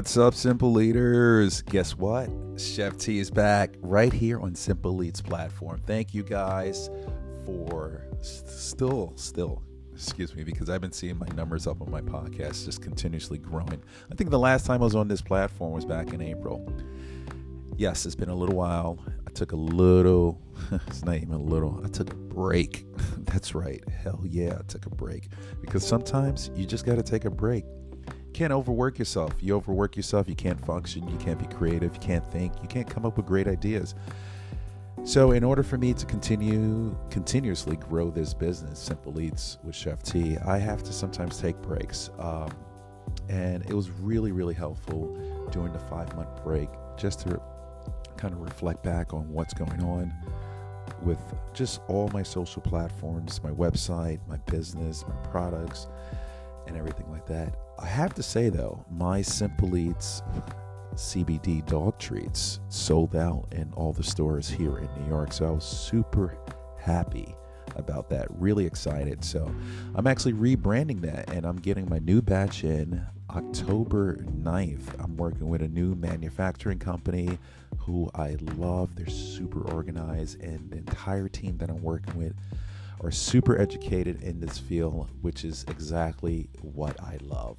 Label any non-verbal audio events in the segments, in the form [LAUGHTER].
What's up, Simple Eaters? Guess what? Chef T is back right here on Simple Eats platform. Thank you guys for still, still, excuse me, because I've been seeing my numbers up on my podcast just continuously growing. I think the last time I was on this platform was back in April. Yes, it's been a little while. I took a little, [LAUGHS] it's not even a little, I took a break. [LAUGHS] That's right. Hell yeah, I took a break. Because sometimes you just got to take a break can't overwork yourself. You overwork yourself, you can't function, you can't be creative, you can't think, you can't come up with great ideas. So, in order for me to continue continuously grow this business, Simple Eats with Chef T, I have to sometimes take breaks. Um, and it was really, really helpful during the five month break just to kind of reflect back on what's going on with just all my social platforms, my website, my business, my products, and everything like that. I have to say though, my Simple Eats CBD dog treats sold out in all the stores here in New York. So I was super happy about that. Really excited. So I'm actually rebranding that and I'm getting my new batch in October 9th. I'm working with a new manufacturing company who I love. They're super organized and the entire team that I'm working with are super educated in this field, which is exactly what I love.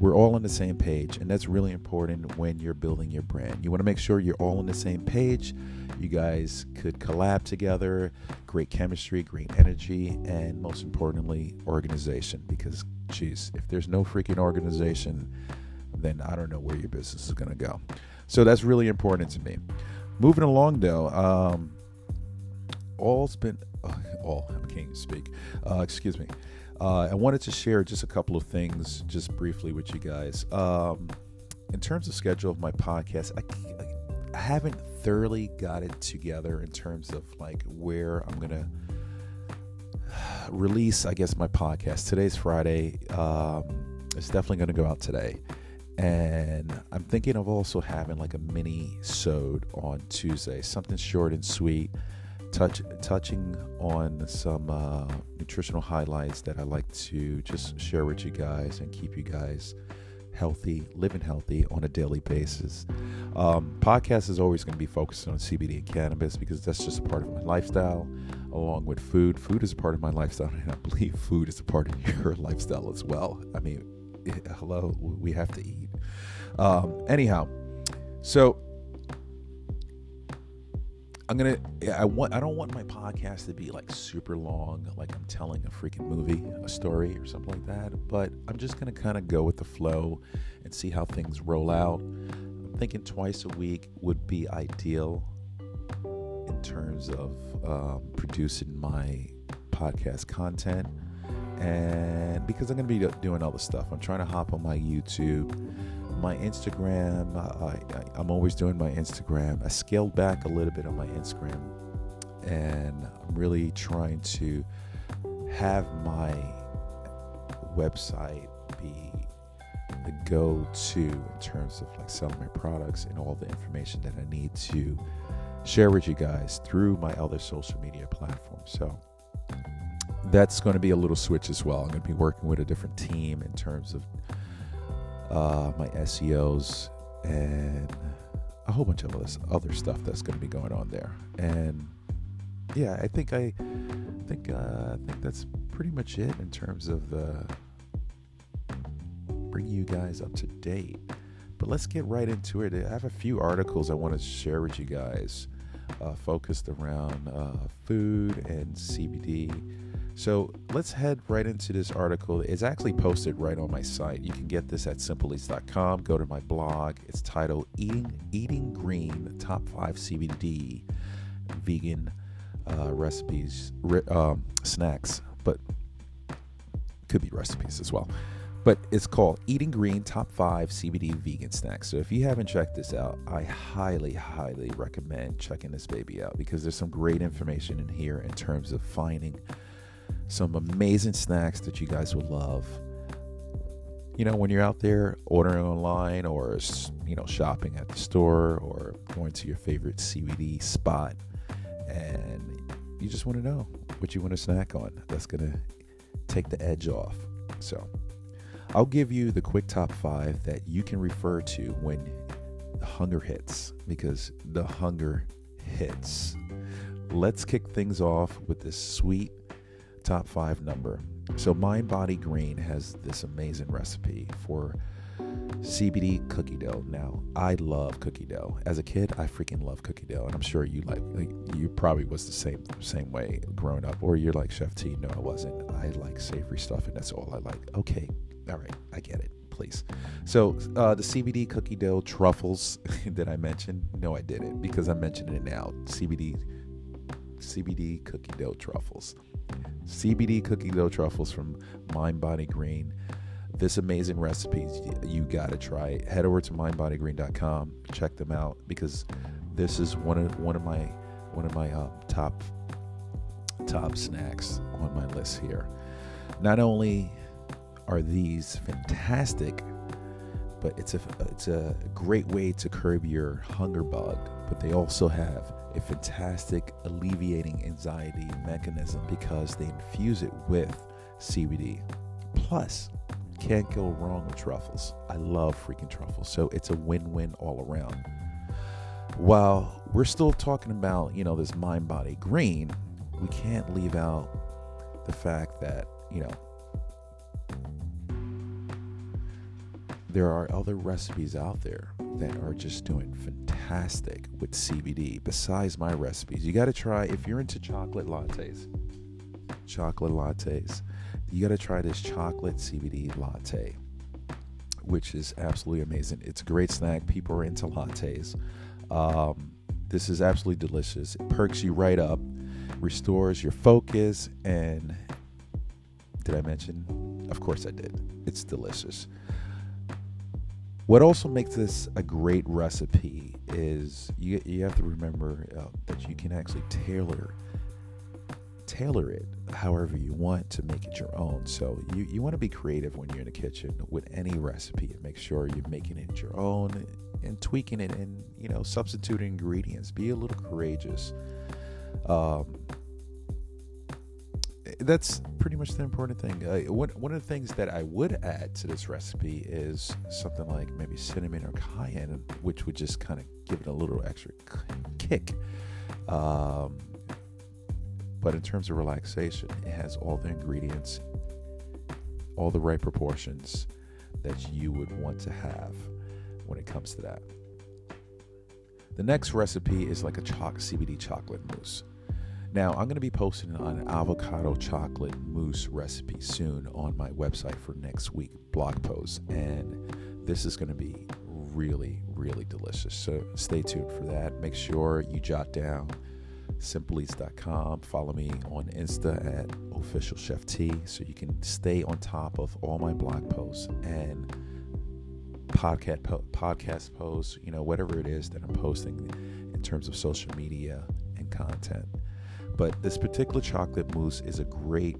We're all on the same page, and that's really important when you're building your brand. You want to make sure you're all on the same page. You guys could collab together, great chemistry, great energy, and most importantly, organization. Because, geez, if there's no freaking organization, then I don't know where your business is going to go. So that's really important to me. Moving along, though, um, all's been [LAUGHS] all I can't even speak. Uh, excuse me. Uh, I wanted to share just a couple of things, just briefly, with you guys. Um, in terms of schedule of my podcast, I, I haven't thoroughly got it together in terms of like where I'm gonna release. I guess my podcast. Today's Friday. Um, it's definitely gonna go out today and I'm thinking of also having like a mini sode on Tuesday, something short and sweet touch, touching on some uh, nutritional highlights that I like to just share with you guys and keep you guys healthy, living healthy on a daily basis. Um, podcast is always going to be focused on CBD and cannabis because that's just a part of my lifestyle, along with food. Food is a part of my lifestyle, [LAUGHS] and I believe food is a part of your [LAUGHS] lifestyle as well. I mean, [LAUGHS] hello, we have to eat. Um, anyhow, so I'm gonna. I want. I don't want my podcast to be like super long, like I'm telling a freaking movie, a story, or something like that. But I'm just gonna kind of go with the flow and see how things roll out. I'm thinking twice a week would be ideal in terms of um, producing my podcast content, and because I'm gonna be doing all the stuff, I'm trying to hop on my YouTube my Instagram. Uh, I, am always doing my Instagram. I scaled back a little bit on my Instagram, and I'm really trying to have my website be the go-to in terms of like selling my products and all the information that I need to share with you guys through my other social media platforms. So that's going to be a little switch as well. I'm going to be working with a different team in terms of uh, my SEOs, and a whole bunch of other, other stuff that's going to be going on there. And yeah, I think I think uh, I think that's pretty much it in terms of the bringing you guys up to date. But let's get right into it. I have a few articles I want to share with you guys, uh, focused around uh, food and CBD so let's head right into this article. It's actually posted right on my site. You can get this at simpleeats.com. Go to my blog. It's titled Eating Eating Green Top 5 CBD Vegan uh, Recipes, um, Snacks, but could be recipes as well. But it's called Eating Green Top 5 CBD Vegan Snacks. So if you haven't checked this out, I highly, highly recommend checking this baby out because there's some great information in here in terms of finding some amazing snacks that you guys will love. You know, when you're out there ordering online or, you know, shopping at the store or going to your favorite CBD spot and you just want to know what you want to snack on. That's going to take the edge off. So, I'll give you the quick top five that you can refer to when the hunger hits, because the hunger hits. Let's kick things off with this sweet top five number. So, Mind Body Green has this amazing recipe for CBD cookie dough. Now, I love cookie dough. As a kid, I freaking love cookie dough, and I'm sure you like. You probably was the same same way growing up, or you're like Chef T. No, I wasn't. I like savory stuff, and that's all I like. Okay, all right, I get it. Please. So uh, the CBD cookie dough truffles [LAUGHS] that I mentioned. No, I didn't because I'm mentioning it now. CBD CBD cookie dough truffles. CBD cookie dough truffles from Mind Body Green. This amazing recipe, you got to try head over to mindbodygreen.com check them out because this is one of one of my one of my um, top top snacks on my list here. Not only are these fantastic but it's a it's a great way to curb your hunger bug but they also have a fantastic alleviating anxiety mechanism because they infuse it with CBD plus can't go wrong with truffles. I love freaking truffles. So it's a win win all around. While we're still talking about, you know, this mind body green, we can't leave out the fact that, you know, there are other recipes out there that are just doing fantastic with CBD besides my recipes. You got to try if you're into chocolate lattes. Chocolate lattes you got to try this chocolate CBD latte, which is absolutely amazing. It's a great snack. People are into lattes. Um, this is absolutely delicious. It perks you right up, restores your focus, and did I mention? Of course I did. It's delicious. What also makes this a great recipe is you, you have to remember uh, that you can actually tailor tailor it however you want to make it your own. So you, you want to be creative when you're in the kitchen with any recipe and make sure you're making it your own and tweaking it and you know substituting ingredients. Be a little courageous. Um, that's pretty much the important thing. Uh, one, one of the things that I would add to this recipe is something like maybe cinnamon or cayenne, which would just kind of give it a little extra kick. Um, but in terms of relaxation, it has all the ingredients, all the right proportions that you would want to have when it comes to that. The next recipe is like a CBD chocolate mousse. Now, I'm going to be posting an avocado chocolate mousse recipe soon on my website for next week blog post, and this is going to be really, really delicious. So stay tuned for that. Make sure you jot down simpleeats.com. Follow me on Insta at official chef T so you can stay on top of all my blog posts and podcast po- podcast posts, you know, whatever it is that I'm posting in terms of social media and content. But this particular chocolate mousse is a great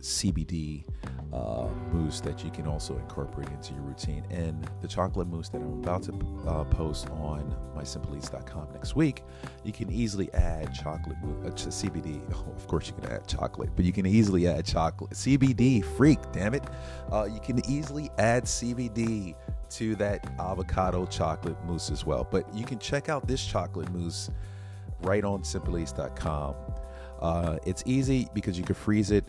CBD uh, mousse that you can also incorporate into your routine. And the chocolate mousse that I'm about to uh, post on mysimpleeats.com next week, you can easily add chocolate uh, to CBD. [LAUGHS] Oh, of course, you can add chocolate, but you can easily add chocolate. CBD, freak, damn it. Uh, you can easily add CBD to that avocado chocolate mousse as well. But you can check out this chocolate mousse right on simpleeats.com. Uh, it's easy because you can freeze it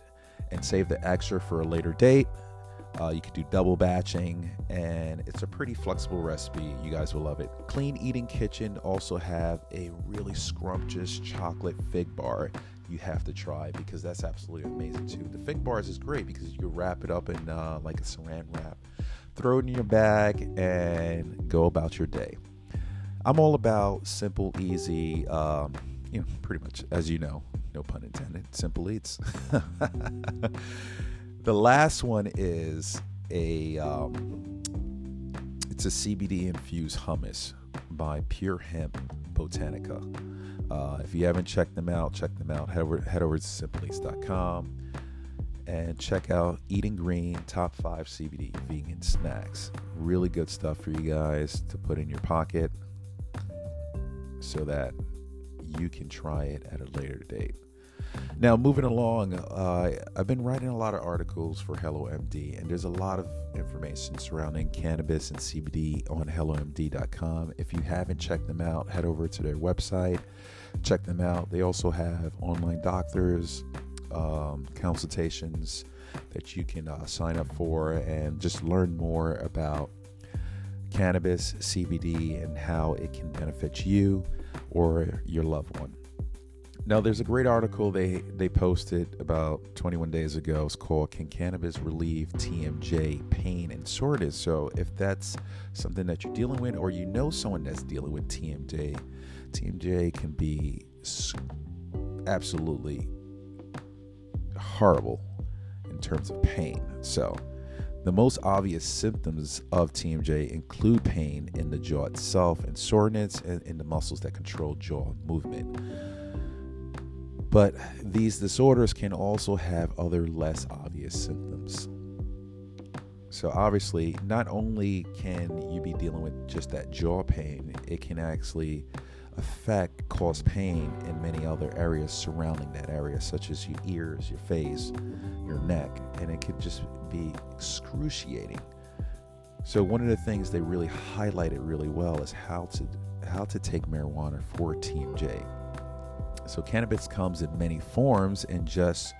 and save the extra for a later date. Uh, you can do double batching, and it's a pretty flexible recipe. You guys will love it. Clean Eating Kitchen also have a really scrumptious chocolate fig bar you have to try because that's absolutely amazing too. The fig bars is great because you can wrap it up in uh, like a saran wrap, throw it in your bag, and go about your day. I'm all about simple, easy, um, you know, pretty much as you know, no pun intended, simple eats. [LAUGHS] the last one is a um, it's a CBD infused hummus by Pure Hemp Botanica. Uh, if you haven't checked them out, check them out. Head over, head over to simpleeats.com and check out Eating Green Top 5 CBD Vegan Snacks. Really good stuff for you guys to put in your pocket so that you can try it at a later date. Now, moving along, uh, I've been writing a lot of articles for HelloMD, and there's a lot of information surrounding cannabis and CBD on HelloMD.com. If you haven't checked them out, head over to their website, check them out. They also have online doctors, um, consultations that you can uh, sign up for, and just learn more about cannabis, CBD, and how it can benefit you or your loved one. Now, there's a great article they they posted about 21 days ago. It's called "Can Cannabis Relieve TMJ Pain and Soreness?" So, if that's something that you're dealing with, or you know someone that's dealing with TMJ, TMJ can be absolutely horrible in terms of pain. So, the most obvious symptoms of TMJ include pain in the jaw itself and soreness in, in the muscles that control jaw movement. But these disorders can also have other less obvious symptoms. So, obviously, not only can you be dealing with just that jaw pain, it can actually affect, cause pain in many other areas surrounding that area, such as your ears, your face, your neck, and it could just be excruciating. So, one of the things they really highlighted really well is how to how to take marijuana for TMJ. So cannabis comes in many forms, and just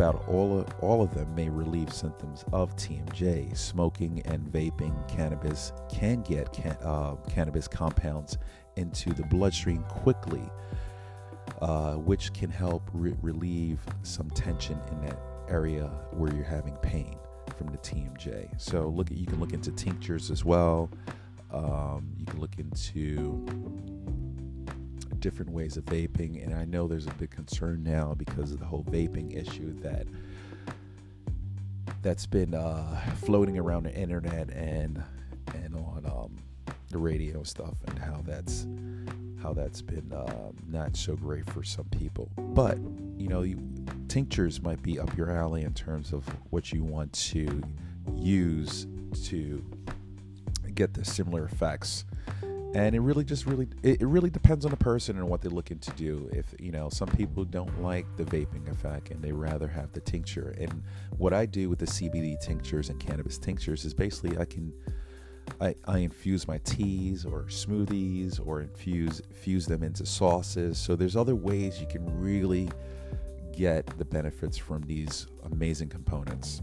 about all of, all of them may relieve symptoms of TMJ. Smoking and vaping cannabis can get can, uh, cannabis compounds into the bloodstream quickly, uh, which can help re- relieve some tension in that area where you're having pain from the TMJ. So look at you can look into tinctures as well. Um, you can look into different ways of vaping, and I know there's a big concern now because of the whole vaping issue that that's been uh, floating around the internet and and on um, the radio stuff, and how that's how that's been uh, not so great for some people. But you know, you, tinctures might be up your alley in terms of what you want to use to get the similar effects and it really just really it, really depends on the person and what they're looking to do. If you know some people don't like the vaping effect and they rather have the tincture. And what i do with the cbd tinctures and cannabis tinctures is basically i can I, I infuse my teas or smoothies or infuse fuse them into sauces. So there's other ways you can really get the benefits from these amazing components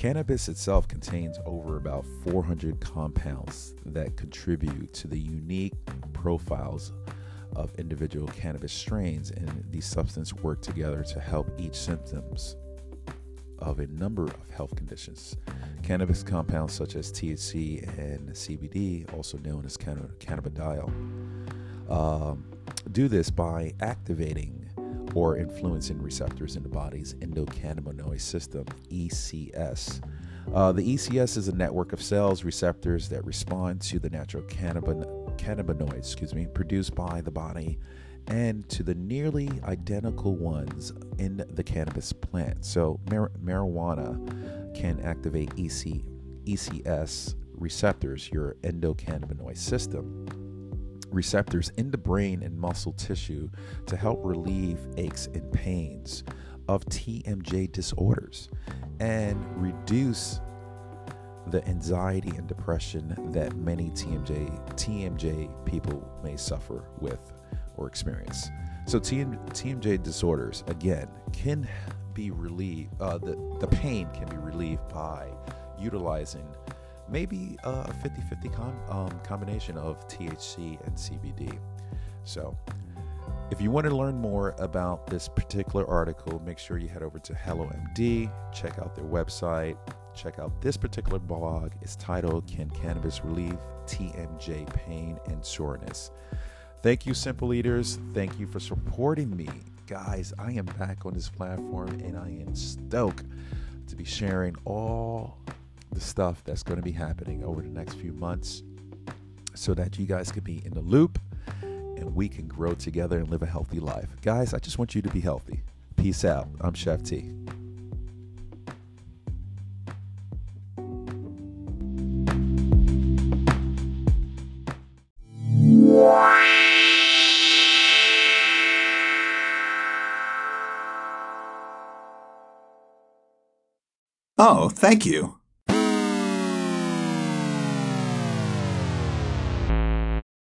Cannabis itself contains over about 400 compounds that contribute to the unique profiles of individual cannabis strains, and these substances work together to help each symptoms of a number of health conditions. Cannabis compounds such as THC and CBD, also known as cannabidiol, um, do this by activating or influencing receptors in the body's endocannabinoid system, ECS. Uh, the ECS is a network of cells receptors that respond to the natural cannabino- cannabinoids, excuse me, produced by the body and to the nearly identical ones in the cannabis plant. So, mar- marijuana can activate EC- ECS receptors, your endocannabinoid system receptors in the brain and muscle tissue to help relieve aches and pains of TMJ disorders and reduce the anxiety and depression that many TMJ TMJ people may suffer with or experience. So TM, TMJ disorders again can be relieved. Uh, the the pain can be relieved by utilizing maybe a 50 50 com- um, combination of THC and CBD. So, if you want to learn more about this particular article, make sure you head over to HelloMD, check out their website, check out this particular blog. It's titled Can Cannabis Relieve TMJ Pain and Soreness? Thank you, Simple Eaters. Thank you for supporting me. Guys, I am back on this platform and I am stoked to be sharing all the stuff that's going to be happening over the next few months so that you guys can be in the loop and we can grow together and live a healthy life. Guys, I just want you to be healthy. Peace out. I'm Chef T. Oh, thank you.